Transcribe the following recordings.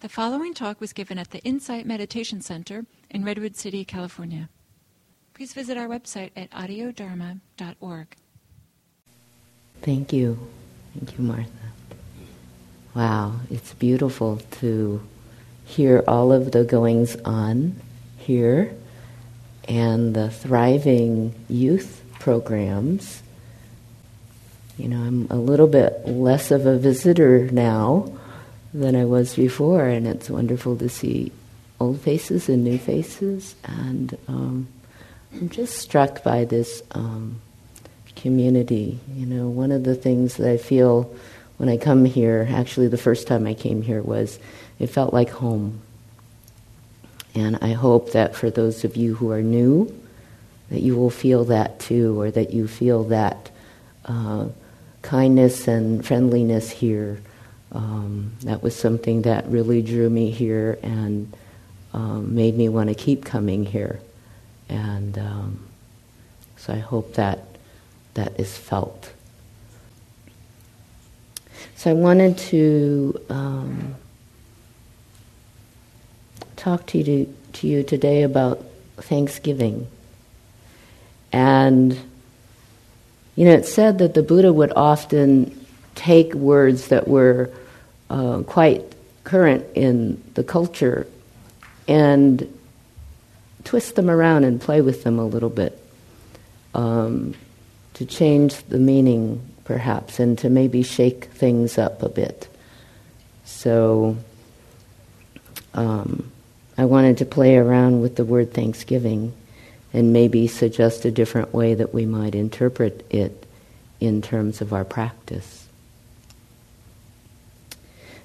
The following talk was given at the Insight Meditation Center in Redwood City, California. Please visit our website at audiodharma.org. Thank you. Thank you, Martha. Wow, it's beautiful to hear all of the goings on here and the thriving youth programs. You know, I'm a little bit less of a visitor now than I was before, and it's wonderful to see old faces and new faces. And um, I'm just struck by this um, community. You know, one of the things that I feel when I come here, actually, the first time I came here was it felt like home. And I hope that for those of you who are new, that you will feel that too, or that you feel that uh, kindness and friendliness here. Um, that was something that really drew me here and um, made me want to keep coming here. And um, so I hope that that is felt. So I wanted to um, talk to you, to you today about Thanksgiving. And, you know, it's said that the Buddha would often take words that were uh, quite current in the culture and twist them around and play with them a little bit um, to change the meaning, perhaps, and to maybe shake things up a bit. So, um, I wanted to play around with the word Thanksgiving and maybe suggest a different way that we might interpret it in terms of our practice.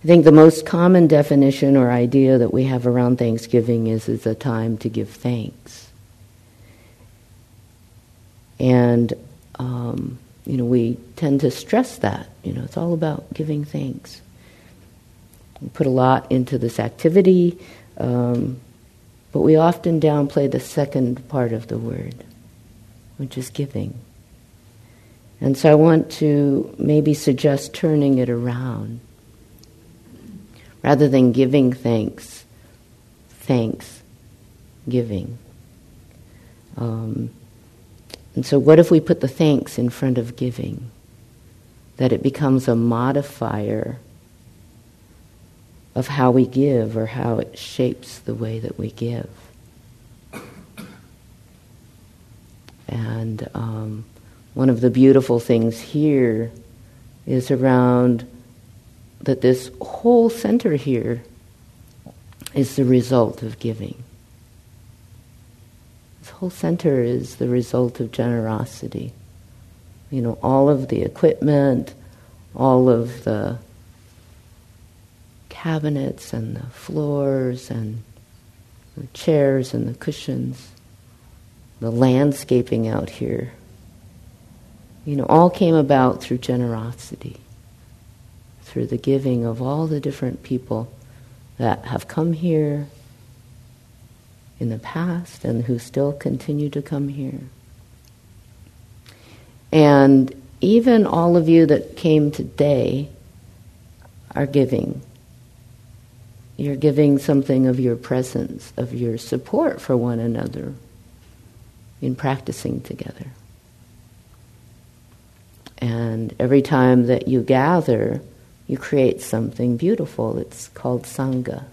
I think the most common definition or idea that we have around Thanksgiving is it's a time to give thanks. And, um, you know, we tend to stress that. You know, it's all about giving thanks. We put a lot into this activity. Um, but we often downplay the second part of the word, which is giving. And so I want to maybe suggest turning it around. Rather than giving thanks, thanks, giving. Um, and so, what if we put the thanks in front of giving? That it becomes a modifier of how we give or how it shapes the way that we give. And um, one of the beautiful things here is around that this whole center here is the result of giving. This whole center is the result of generosity. You know, all of the equipment, all of the cabinets and the floors and the chairs and the cushions, the landscaping out here, you know, all came about through generosity, through the giving of all the different people that have come here in the past and who still continue to come here. And even all of you that came today are giving you're giving something of your presence, of your support for one another in practicing together. And every time that you gather, you create something beautiful. It's called Sangha.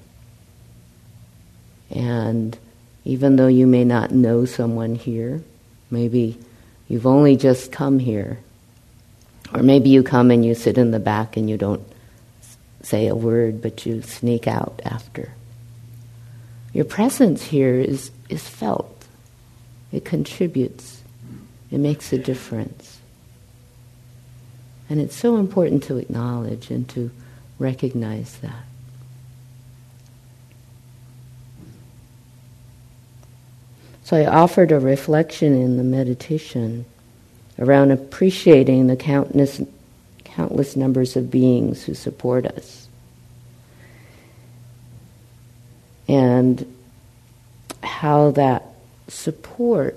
And even though you may not know someone here, maybe you've only just come here, or maybe you come and you sit in the back and you don't say a word, but you sneak out after. Your presence here is, is felt. It contributes. It makes a difference. And it's so important to acknowledge and to recognize that. So I offered a reflection in the meditation around appreciating the countless countless numbers of beings who support us. And how that support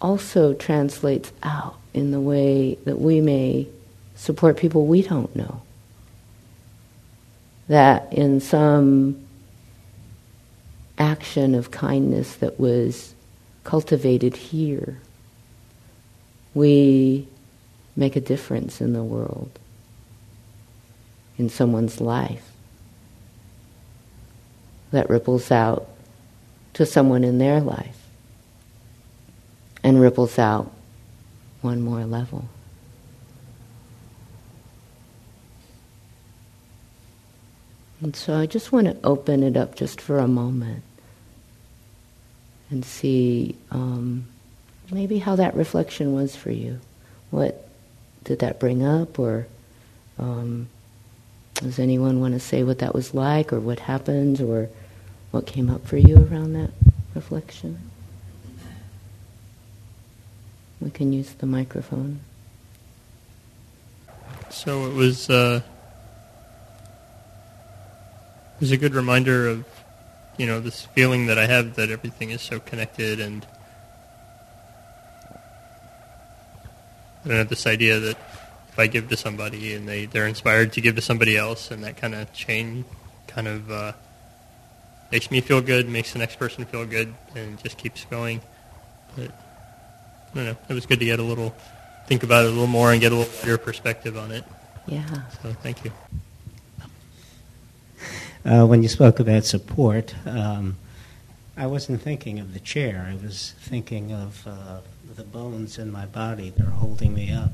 also translates out in the way that we may support people we don't know. that in some action of kindness that was cultivated here, we make a difference in the world, in someone's life, that ripples out to someone in their life and ripples out one more level. And so I just want to open it up just for a moment and see um, maybe how that reflection was for you. What did that bring up, or um, does anyone want to say what that was like, or what happened, or what came up for you around that reflection? We can use the microphone. So it was. Uh was a good reminder of, you know, this feeling that I have that everything is so connected and I don't know, this idea that if I give to somebody and they, they're inspired to give to somebody else and that kind of chain kind of uh, makes me feel good, makes the next person feel good, and just keeps going. But I don't know, it was good to get a little, think about it a little more and get a little better perspective on it. Yeah. So thank you. Uh, when you spoke about support, um, I wasn't thinking of the chair. I was thinking of uh, the bones in my body that are holding me up.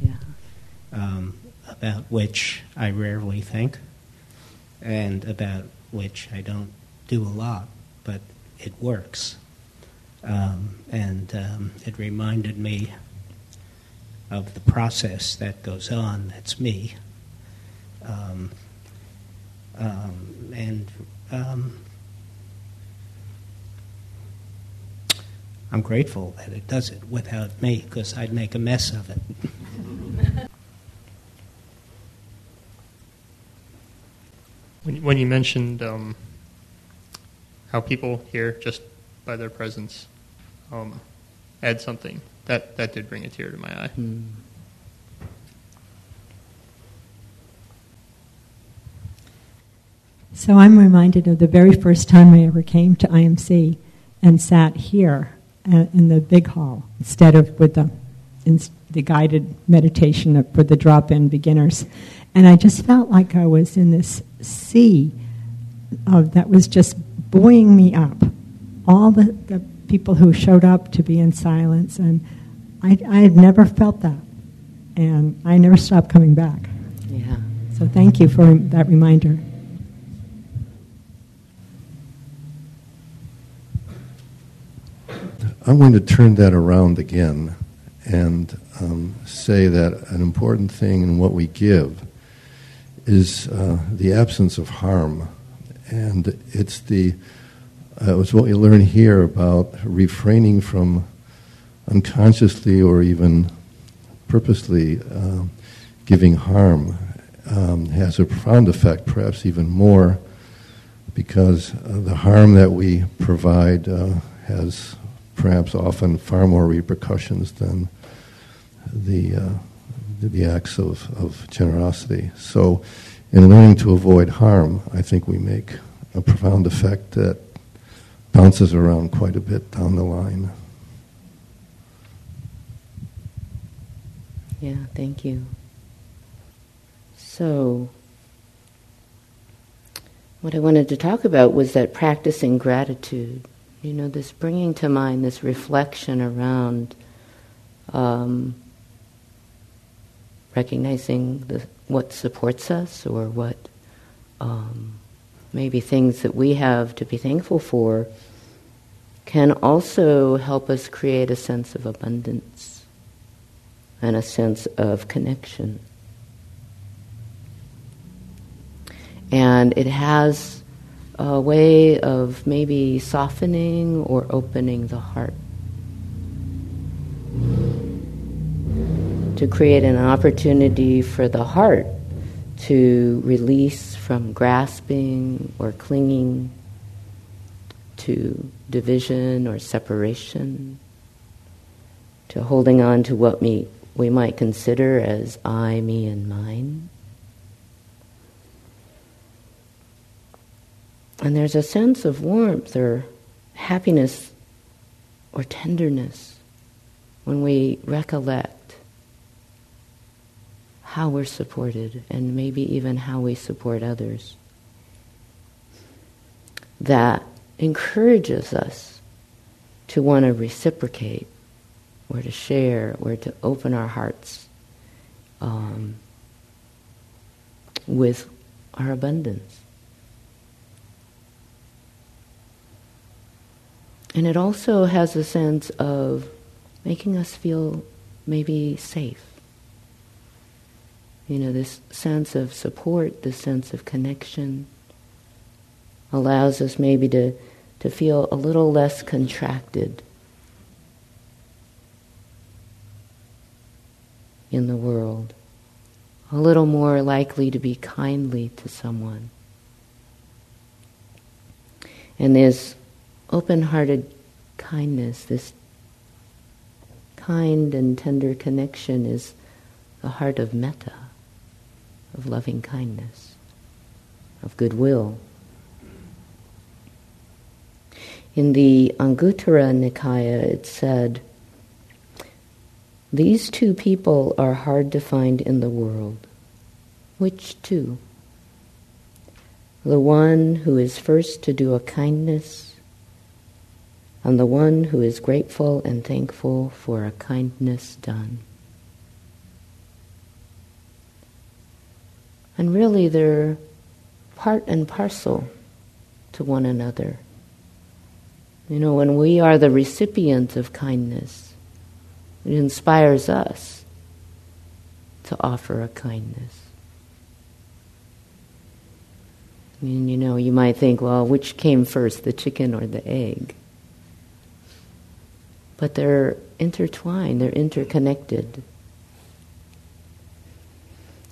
Yeah. Um, about which I rarely think, and about which I don't do a lot, but it works. Um, and um, it reminded me of the process that goes on. That's me. Um, and um, I'm grateful that it does it without me because I'd make a mess of it. when, when you mentioned um, how people here, just by their presence, um, add something, that, that did bring a tear to my eye. Mm. So I'm reminded of the very first time I ever came to IMC and sat here uh, in the big hall instead of with the, in the guided meditation for the drop-in beginners. And I just felt like I was in this sea of, that was just buoying me up. All the, the people who showed up to be in silence, and I, I had never felt that. And I never stopped coming back. Yeah. So thank you for that reminder. I'm going to turn that around again and um, say that an important thing in what we give is uh, the absence of harm. And it's the uh, it's what we learn here about refraining from unconsciously or even purposely uh, giving harm um, has a profound effect, perhaps even more, because uh, the harm that we provide uh, has perhaps often far more repercussions than the, uh, the acts of, of generosity. So, in learning to avoid harm, I think we make a profound effect that bounces around quite a bit down the line. Yeah, thank you. So, what I wanted to talk about was that practicing gratitude you know, this bringing to mind this reflection around um, recognizing the, what supports us or what um, maybe things that we have to be thankful for can also help us create a sense of abundance and a sense of connection. And it has a way of maybe softening or opening the heart. To create an opportunity for the heart to release from grasping or clinging to division or separation, to holding on to what we, we might consider as I, me, and mine. And there's a sense of warmth or happiness or tenderness when we recollect how we're supported and maybe even how we support others. That encourages us to want to reciprocate or to share or to open our hearts um, with our abundance. And it also has a sense of making us feel maybe safe. You know, this sense of support, this sense of connection allows us maybe to, to feel a little less contracted in the world, a little more likely to be kindly to someone. And this open hearted kindness, this kind and tender connection is the heart of metta, of loving kindness, of goodwill. In the Anguttara Nikaya, it said, These two people are hard to find in the world. Which two? The one who is first to do a kindness, and the one who is grateful and thankful for a kindness done. And really, they're part and parcel to one another. You know, when we are the recipient of kindness, it inspires us to offer a kindness. Mean, you know, you might think, well, which came first, the chicken or the egg? But they're intertwined, they're interconnected.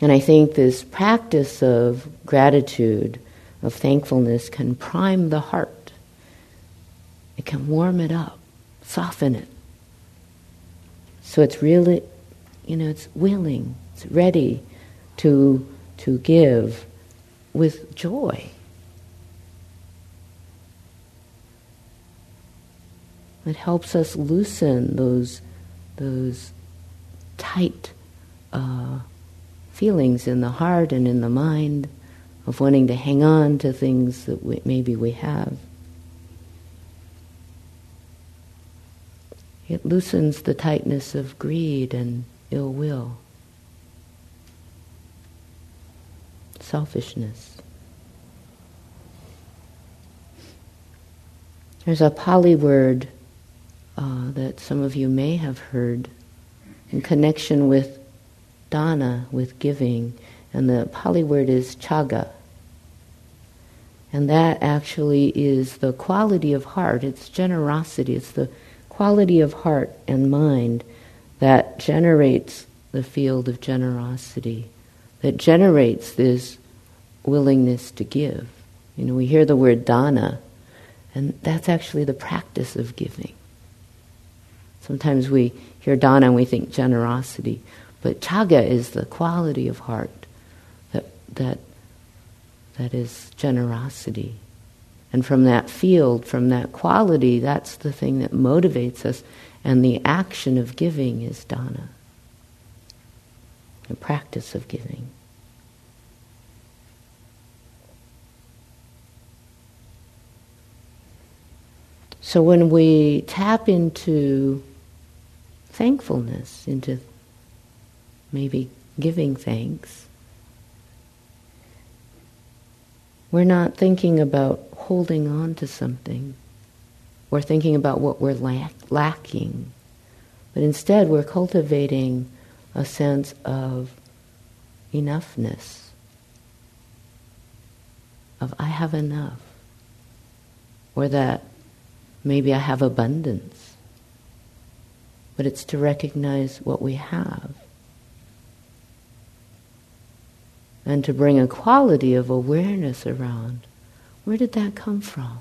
And I think this practice of gratitude, of thankfulness, can prime the heart it can warm it up, soften it. So it's really, you know, it's willing, it's ready to, to give with joy. It helps us loosen those, those tight uh, feelings in the heart and in the mind of wanting to hang on to things that we, maybe we have. It loosens the tightness of greed and ill will, selfishness. There's a Pali word uh, that some of you may have heard in connection with dana, with giving, and the Pali word is chaga. And that actually is the quality of heart, it's generosity, it's the quality of heart and mind that generates the field of generosity, that generates this willingness to give. You know, we hear the word dana, and that's actually the practice of giving. Sometimes we hear dana and we think generosity, but chaga is the quality of heart that, that, that is generosity. And from that field, from that quality, that's the thing that motivates us. And the action of giving is dana, the practice of giving. So when we tap into thankfulness, into maybe giving thanks, we're not thinking about holding on to something We're thinking about what we're lack- lacking. But instead, we're cultivating a sense of enoughness, of I have enough, or that maybe I have abundance. But it's to recognize what we have and to bring a quality of awareness around where did that come from?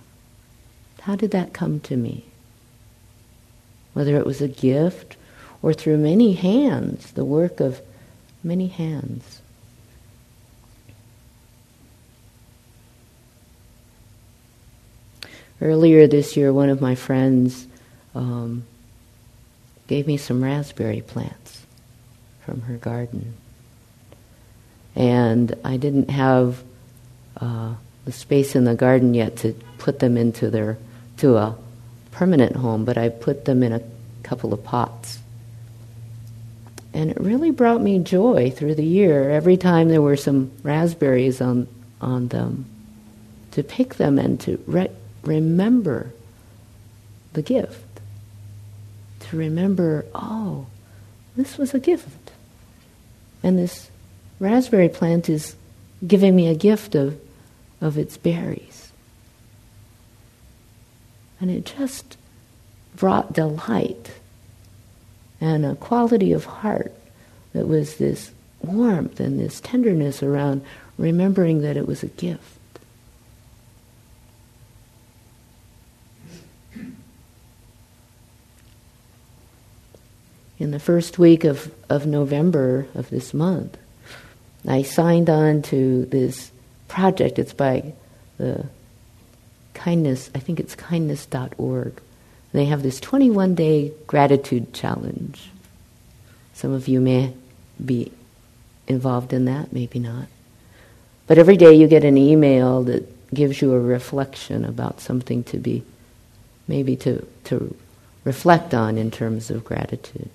How did that come to me? Whether it was a gift or through many hands, the work of many hands. earlier this year, one of my friends um, gave me some raspberry plants from her garden. And I didn't have uh, the space in the garden yet to put them into their to a permanent home, but I put them in a couple of pots. And it really brought me joy through the year. Every time there were some raspberries on, on them, to pick them and to re- remember the gift. Remember, oh, this was a gift. And this raspberry plant is giving me a gift of, of its berries. And it just brought delight and a quality of heart that was this warmth and this tenderness around remembering that it was a gift. In the first week of, of November of this month, I signed on to this project. It's by the kindness, I think it's kindness.org. They have this 21 day gratitude challenge. Some of you may be involved in that, maybe not. But every day you get an email that gives you a reflection about something to be, maybe to, to reflect on in terms of gratitude.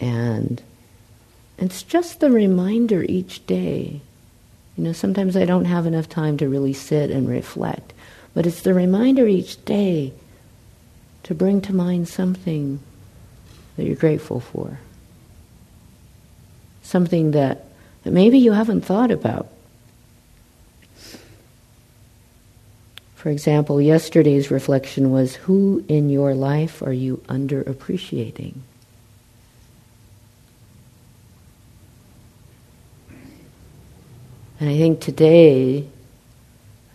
And it's just the reminder each day. You know, sometimes I don't have enough time to really sit and reflect. But it's the reminder each day to bring to mind something that you're grateful for. Something that, that maybe you haven't thought about. For example, yesterday's reflection was who in your life are you underappreciating? And I think today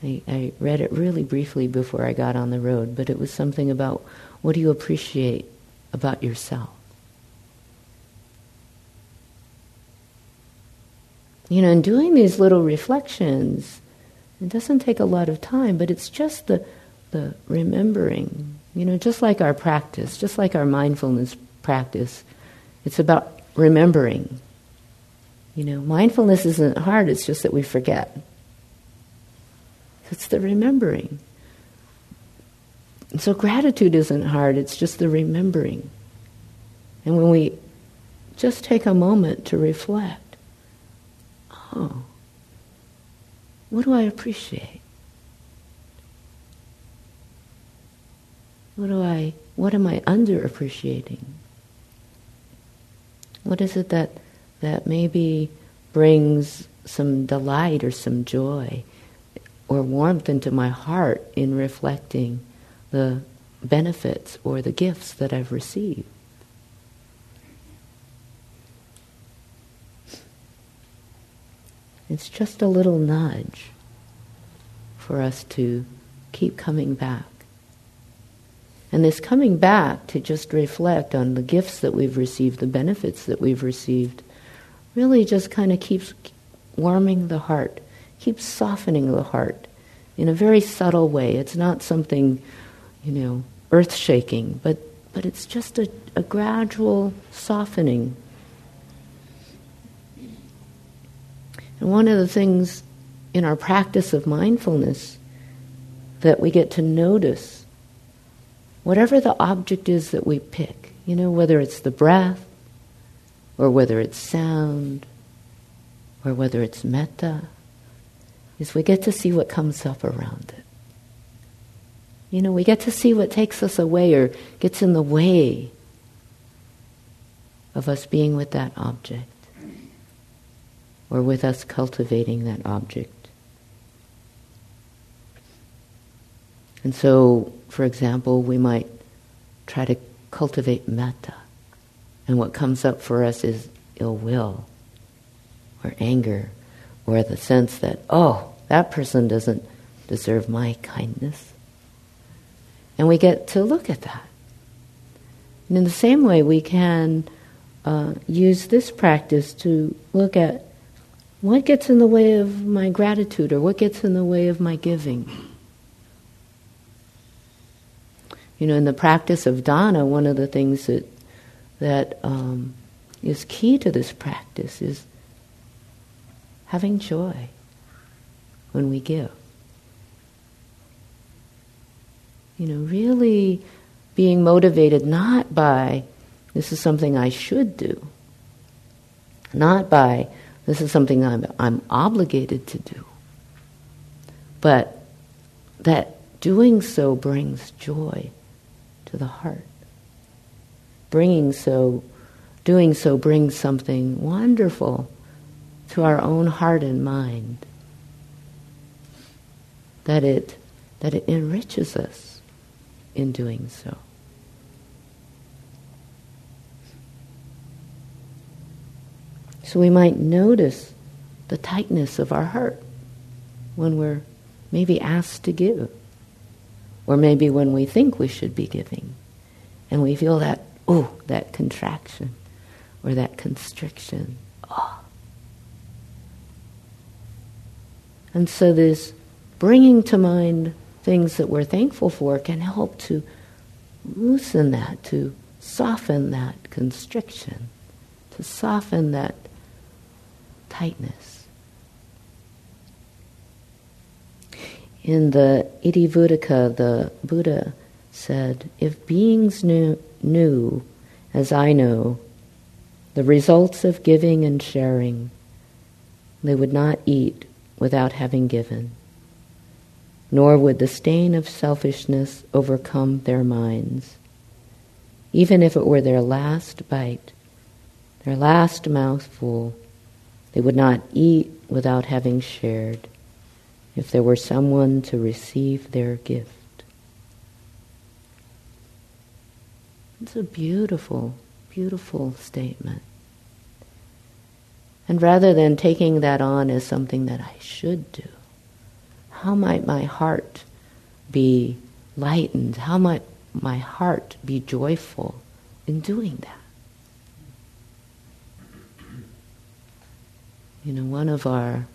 I, I read it really briefly before I got on the road, but it was something about what do you appreciate about yourself? You know, in doing these little reflections, it doesn't take a lot of time, but it's just the, the remembering. You know, just like our practice, just like our mindfulness practice, it's about remembering. You know, mindfulness isn't hard, it's just that we forget. It's the remembering. And so gratitude isn't hard, it's just the remembering. And when we just take a moment to reflect, oh, what do I appreciate? What do I what am I underappreciating? What is it that that maybe brings some delight or some joy or warmth into my heart in reflecting the benefits or the gifts that I've received. It's just a little nudge for us to keep coming back. And this coming back to just reflect on the gifts that we've received, the benefits that we've received, really just kind of keeps warming the heart keeps softening the heart in a very subtle way. It's not something, you know, earth shaking, but, but it's just a, a gradual softening. And one of the things in our practice of mindfulness that we get to notice, whatever the object is that we pick, you know, whether it's the breath, or whether it's sound, or whether it's metta, is we get to see what comes up around it. You know, we get to see what takes us away or gets in the way of us being with that object or with us cultivating that object. And so, for example, we might try to cultivate metta, and what comes up for us is ill will or anger or the sense that, oh, that person doesn't deserve my kindness. And we get to look at that. And in the same way, we can uh, use this practice to look at what gets in the way of my gratitude or what gets in the way of my giving? You know, in the practice of dana, one of the things that that um, is key to this practice is having joy when we give. You know, really being motivated not by this is something I should do, not by this is something I'm, I'm obligated to do, but that doing so brings joy to the heart. Bringing so, doing so brings something wonderful to our own heart and mind. That it, that it enriches us in doing so. So we might notice the tightness of our heart when we're maybe asked to give, or maybe when we think we should be giving, and we feel that, oh, that contraction or that constriction. Oh. And so this bringing to mind things that we're thankful for can help to loosen that, to soften that constriction, to soften that tightness. In the Itivuttaka, the Buddha said, If beings knew, knew, as I know, the results of giving and sharing, they would not eat without having given, nor would the stain of selfishness overcome their minds. Even if it were their last bite, their last mouthful, they would not eat without having shared if there were someone to receive their gift. It's a beautiful, beautiful statement. And rather than taking that on as something that I should do, how might my heart be lightened? How might my heart be joyful in doing that? You know, one of our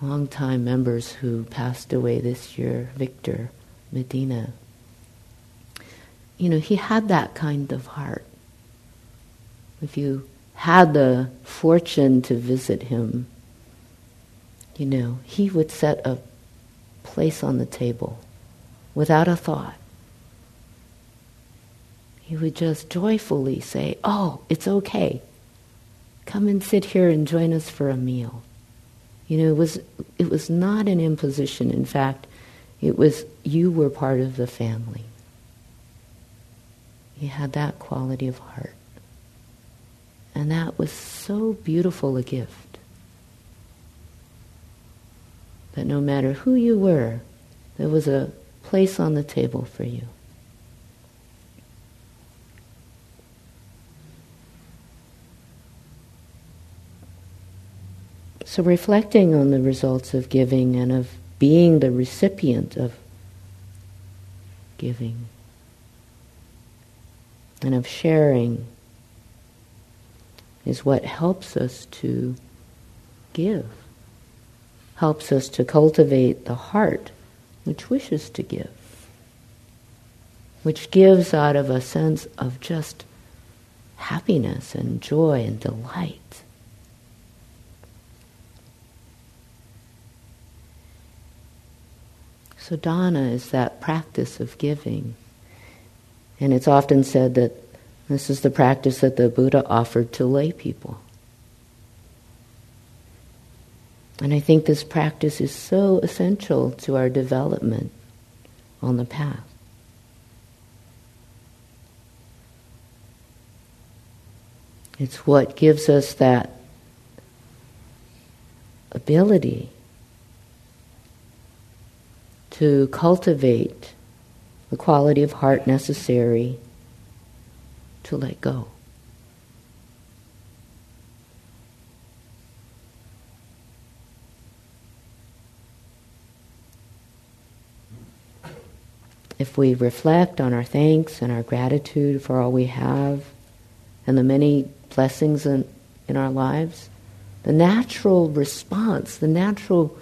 longtime members who passed away this year, Victor Medina, you know, he had that kind of heart. If you had the fortune to visit him, you know, he would set a place on the table without a thought. He would just joyfully say, Oh, it's okay. Come and sit here and join us for a meal. You know, it was, it was not an imposition. In fact, it was you were part of the family. He had that quality of heart. And that was so beautiful a gift. That no matter who you were, there was a place on the table for you. So, reflecting on the results of giving and of being the recipient of giving and of sharing is what helps us to give, helps us to cultivate the heart which wishes to give, which gives out of a sense of just happiness and joy and delight. So, dana is that practice of giving. And it's often said that this is the practice that the Buddha offered to lay people. And I think this practice is so essential to our development on the path. It's what gives us that ability to cultivate the quality of heart necessary to let go. If we reflect on our thanks and our gratitude for all we have and the many blessings in, in our lives, the natural response, the natural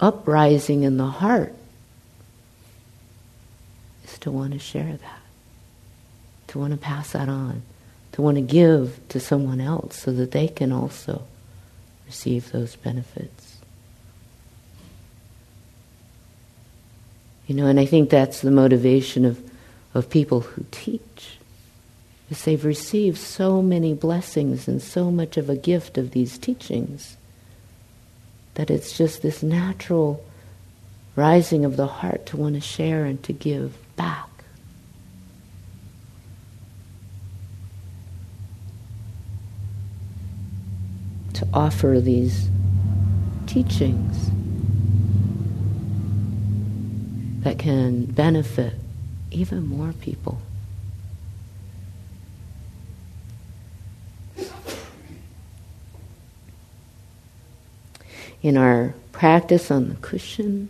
uprising in the heart to want to share that, to want to pass that on, to want to give to someone else so that they can also receive those benefits. You know, and I think that's the motivation of, of people who teach is they've received so many blessings and so much of a gift of these teachings that it's just this natural rising of the heart to want to share and to give back. To offer these teachings that can benefit even more people. in our practice on the cushion,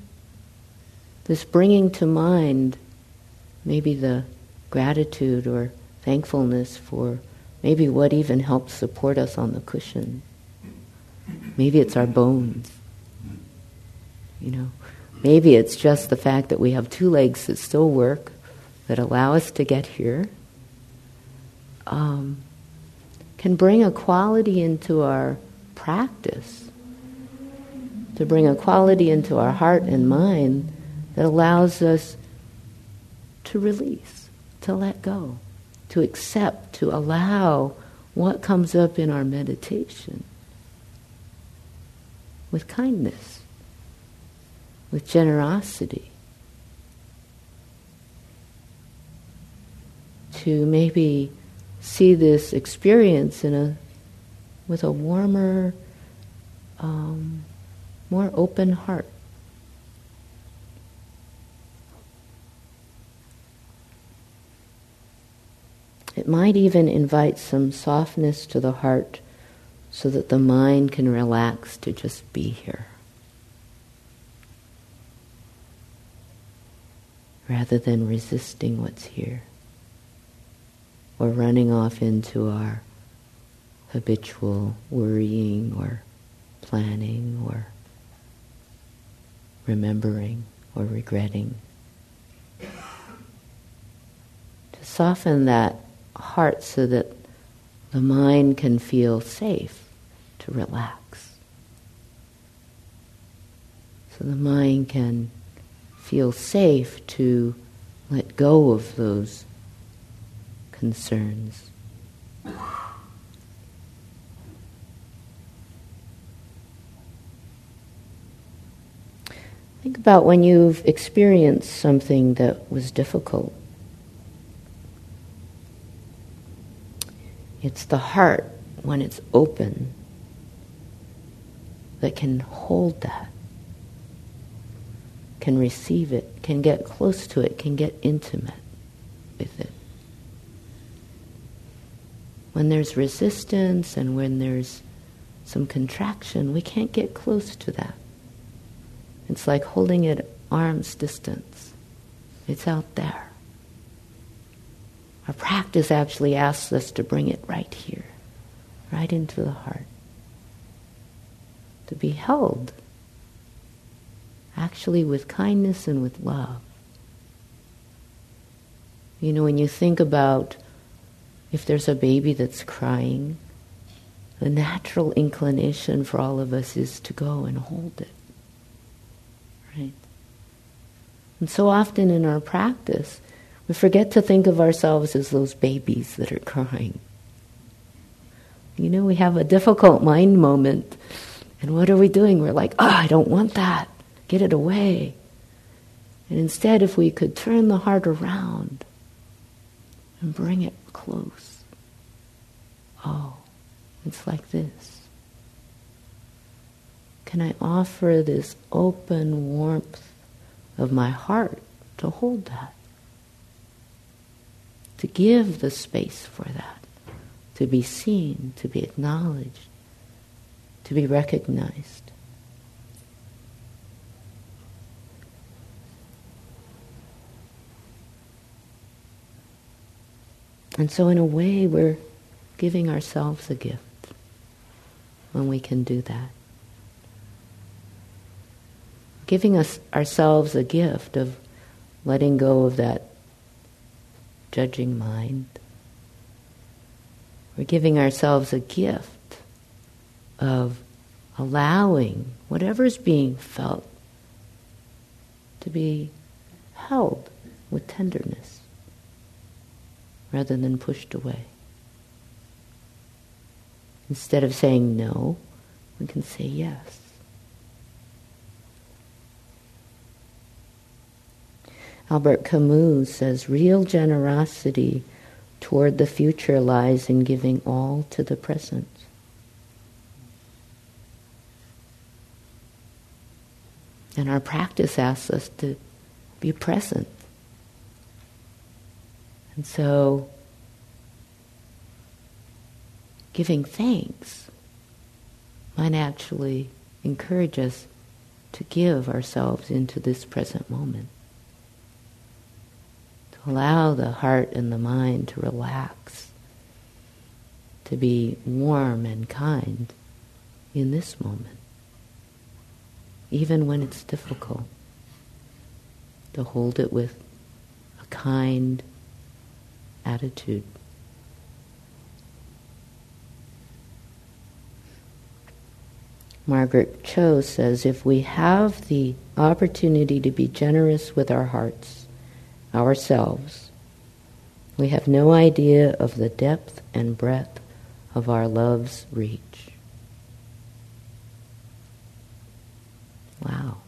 this bringing to mind maybe the gratitude or thankfulness for maybe what even helps support us on the cushion. Maybe it's our bones. You know, maybe it's just the fact that we have two legs that still work, that allow us to get here. Um, can bring a quality into our practice to bring a quality into our heart and mind that allows us to release, to let go, to accept, to allow what comes up in our meditation with kindness, with generosity. To maybe see this experience in a with a warmer, um, more open heart. It might even invite some softness to the heart so that the mind can relax to just be here. Rather than resisting what's here or running off into our habitual worrying or planning or remembering or regretting. To soften that heart so that the mind can feel safe to relax. So the mind can feel safe to let go of those concerns. Think about when you've experienced something that was difficult. It's the heart, when it's open, that can hold that, can receive it, can get close to it, can get intimate with it. When there's resistance and when there's some contraction, we can't get close to that. It's like holding it arm's distance. It's out there. Our practice actually asks us to bring it right here, right into the heart. To be held, actually with kindness and with love. You know, when you think about if there's a baby that's crying, the natural inclination for all of us is to go and hold it. Right? And so often in our practice, we forget to think of ourselves as those babies that are crying. You know, we have a difficult mind moment, and what are we doing? We're like, oh, I don't want that. Get it away. And instead, if we could turn the heart around and bring it close, oh, it's like this. Can I offer this open warmth of my heart to hold that? To give the space for that, to be seen, to be acknowledged, to be recognized. And so, in a way, we're giving ourselves a gift. when we can do that. Giving us ourselves a gift of letting go of that judging mind. We're giving ourselves a gift of allowing whatever's being felt to be held with tenderness rather than pushed away. Instead of saying no, we can say yes. Albert Camus says real generosity toward the future lies in giving all to the present. And our practice asks us to be present. And so, giving thanks might actually encourage us to give ourselves into this present moment allow the heart and the mind to relax, to be warm and kind in this moment, even when it's difficult, to hold it with a kind attitude. Margaret Cho says if we have the opportunity to be generous with our hearts, ourselves, we have no idea of the depth and breadth of our love's reach. Wow.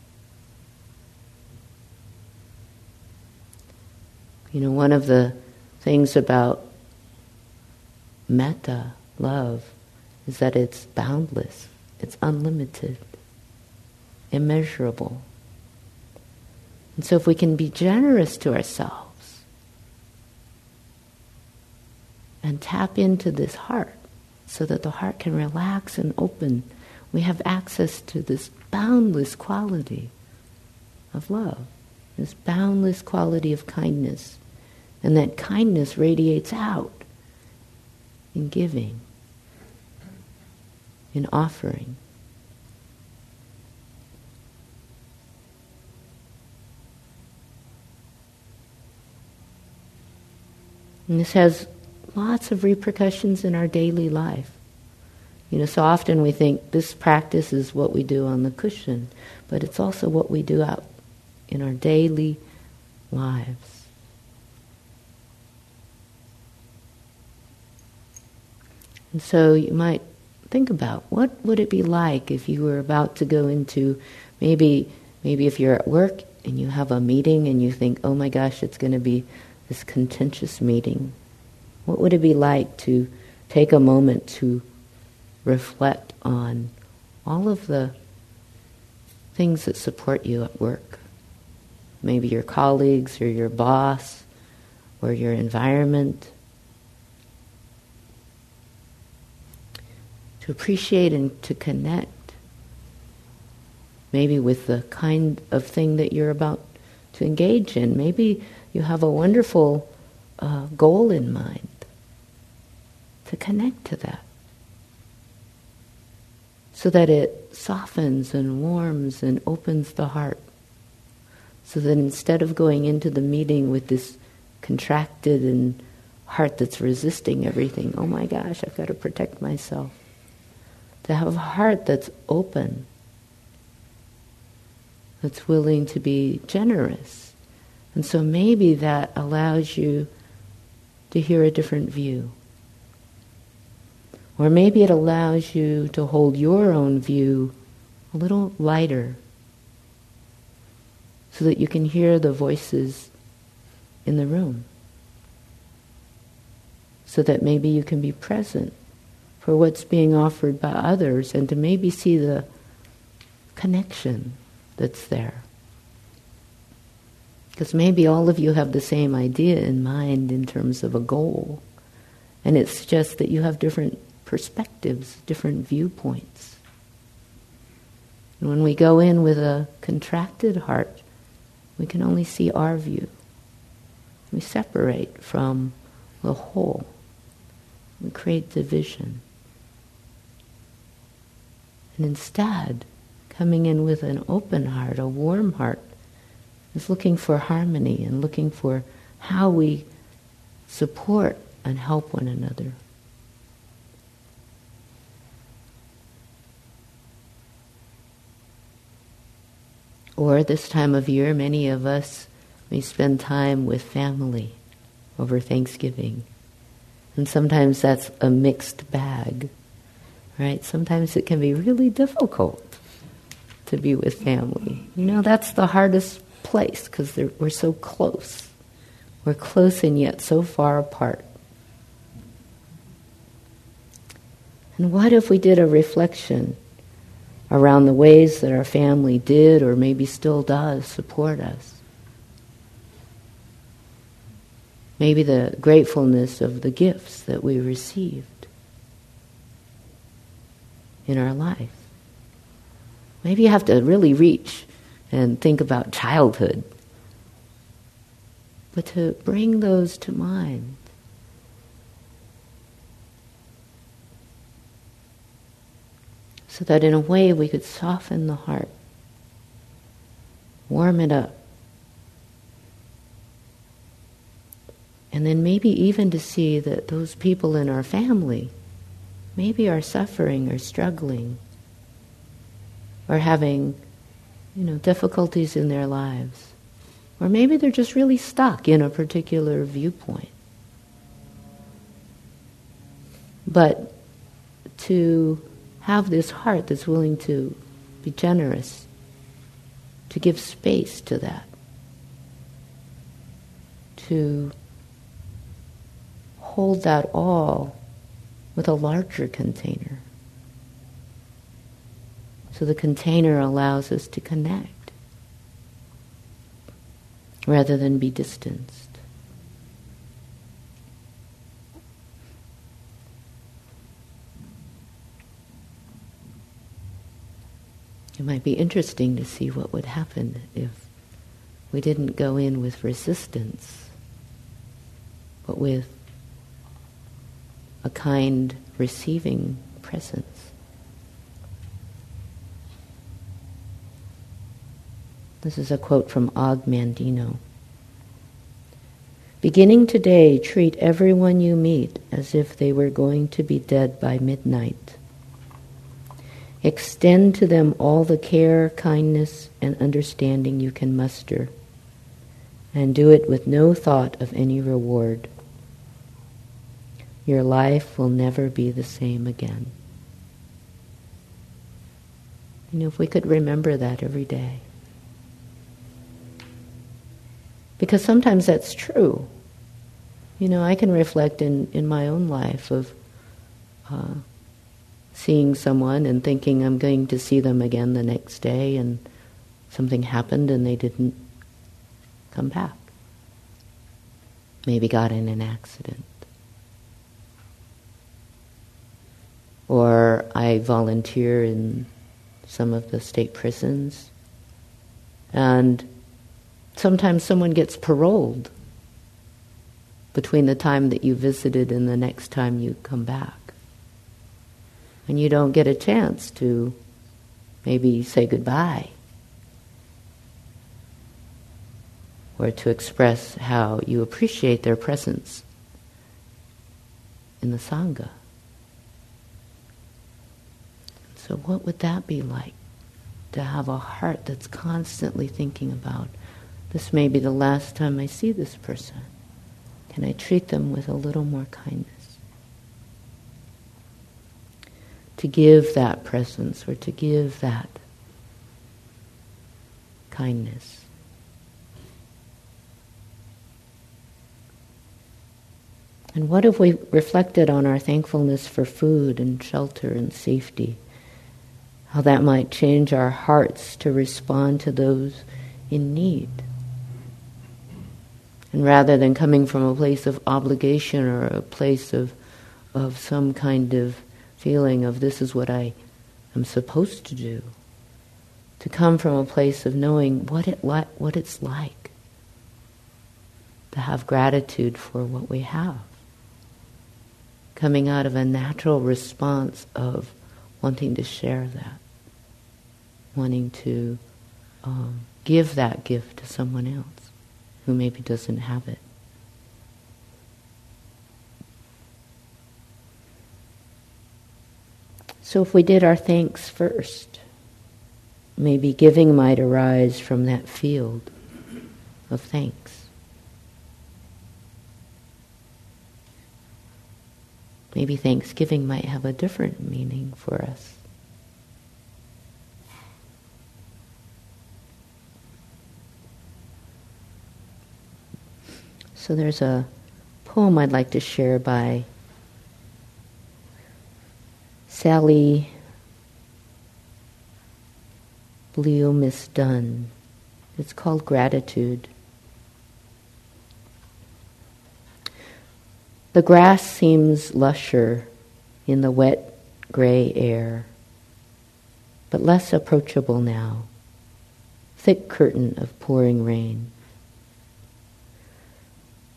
You know, one of the things about metta, love, is that it's boundless, it's unlimited, immeasurable. And so if we can be generous to ourselves and tap into this heart so that the heart can relax and open, we have access to this boundless quality of love, this boundless quality of kindness. And that kindness radiates out in giving, in offering. And this has lots of repercussions in our daily life. You know, so often we think this practice is what we do on the cushion, but it's also what we do out in our daily lives. And so you might think about what would it be like if you were about to go into maybe maybe if you're at work and you have a meeting and you think, "Oh my gosh, it's going to be this contentious meeting? What would it be like to take a moment to reflect on all of the things that support you at work? Maybe your colleagues or your boss or your environment. To appreciate and to connect maybe with the kind of thing that you're about to engage in. Maybe you have a wonderful uh, goal in mind to connect to that so that it softens and warms and opens the heart. So that instead of going into the meeting with this contracted and heart that's resisting everything, oh my gosh, I've got to protect myself. To have a heart that's open, that's willing to be generous, and so maybe that allows you to hear a different view. Or maybe it allows you to hold your own view a little lighter so that you can hear the voices in the room. So that maybe you can be present for what's being offered by others and to maybe see the connection that's there. Because maybe all of you have the same idea in mind in terms of a goal. And it's just that you have different perspectives, different viewpoints. And when we go in with a contracted heart, we can only see our view. We separate from the whole. We create division. And instead, coming in with an open heart, a warm heart, is looking for harmony and looking for how we support and help one another. Or this time of year, many of us may spend time with family over Thanksgiving. And sometimes that's a mixed bag, right? Sometimes it can be really difficult to be with family. You know, that's the hardest place because we're so close. We're close and yet so far apart. And what if we did a reflection around the ways that our family did or maybe still does support us? Maybe the gratefulness of the gifts that we received in our life. Maybe you have to really reach and think about childhood, but to bring those to mind. So that in a way we could soften the heart, warm it up. And then maybe even to see that those people in our family maybe are suffering or struggling or having, you know, difficulties in their lives. Or maybe they're just really stuck in a particular viewpoint. But to have this heart that's willing to be generous, to give space to that, to hold that all with a larger container. So the container allows us to connect rather than be distanced. It might be interesting to see what would happen if we didn't go in with resistance, but with a kind receiving presence. This is a quote from Og Mandino. Beginning today, treat everyone you meet as if they were going to be dead by midnight. Extend to them all the care, kindness, and understanding you can muster, and do it with no thought of any reward. Your life will never be the same again. You know, if we could remember that every day. Because sometimes that's true. You know, I can reflect in, in my own life of uh, seeing someone and thinking I'm going to see them again the next day, and something happened and they didn't come back. Maybe got in an accident. Or I volunteer in some of the state prisons, and Sometimes someone gets paroled between the time that you visited and the next time you come back. And you don't get a chance to maybe say goodbye or to express how you appreciate their presence in the Sangha. So, what would that be like? To have a heart that's constantly thinking about this may be the last time I see this person. Can I treat them with a little more kindness? To give that presence or to give that kindness. And what if we reflected on our thankfulness for food and shelter and safety? How that might change our hearts to respond to those in need. And rather than coming from a place of obligation or a place of, of some kind of feeling of this is what I am supposed to do, to come from a place of knowing what, it what it's like to have gratitude for what we have. Coming out of a natural response of wanting to share that. wanting to um, give that gift to someone else who maybe doesn't have it. So if we did our thanks first, maybe giving might arise from that field of thanks. Maybe Thanksgiving might have a different meaning for us. So there's a poem I'd like to share by Sally Miss Dunn. It's called Gratitude. The grass seems lusher in the wet gray air, but less approachable now. Thick curtain of pouring rain.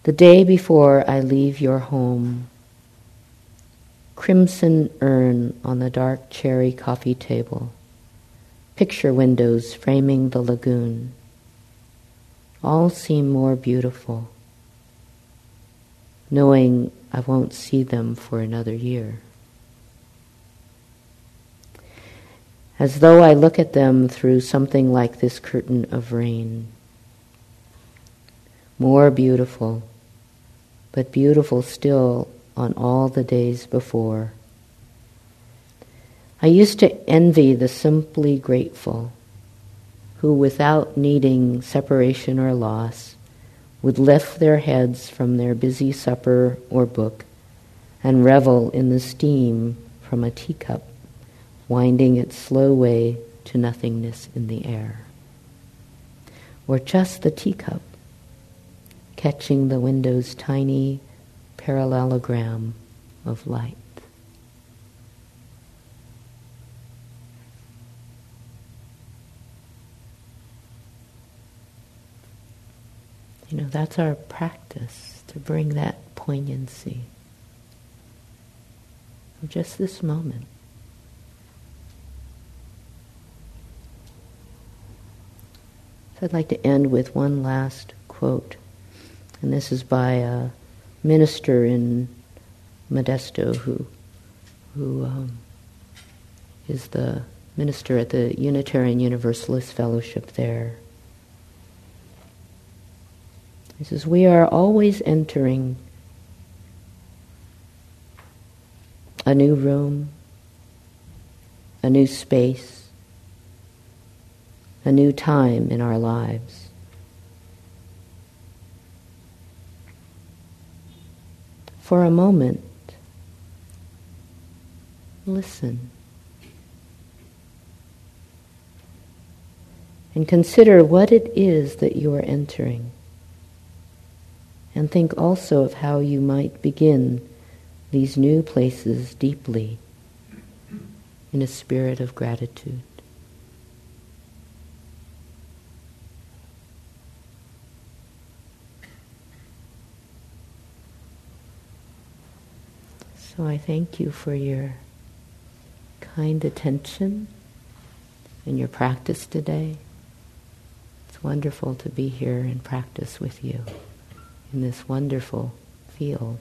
The day before I leave your home, crimson urn on the dark cherry coffee table, picture windows framing the lagoon. All seem more beautiful knowing I won't see them for another year. As though I look at them through something like this curtain of rain. More beautiful, but beautiful still on all the days before. I used to envy the simply grateful who, without needing separation or loss, would lift their heads from their busy supper or book and revel in the steam from a teacup, winding its slow way to nothingness in the air. Or just the teacup, catching the window's tiny parallelogram of light. You know, that's our practice to bring that poignancy of just this moment. So I'd like to end with one last quote, and this is by a minister in Modesto who, who um, is the minister at the Unitarian Universalist Fellowship there. He says, We are always entering a new room, a new space, a new time in our lives. For a moment, listen. And consider what it is that you are entering and think also of how you might begin these new places deeply in a spirit of gratitude. So I thank you for your kind attention and your practice today. It's wonderful to be here and practice with you in this wonderful field.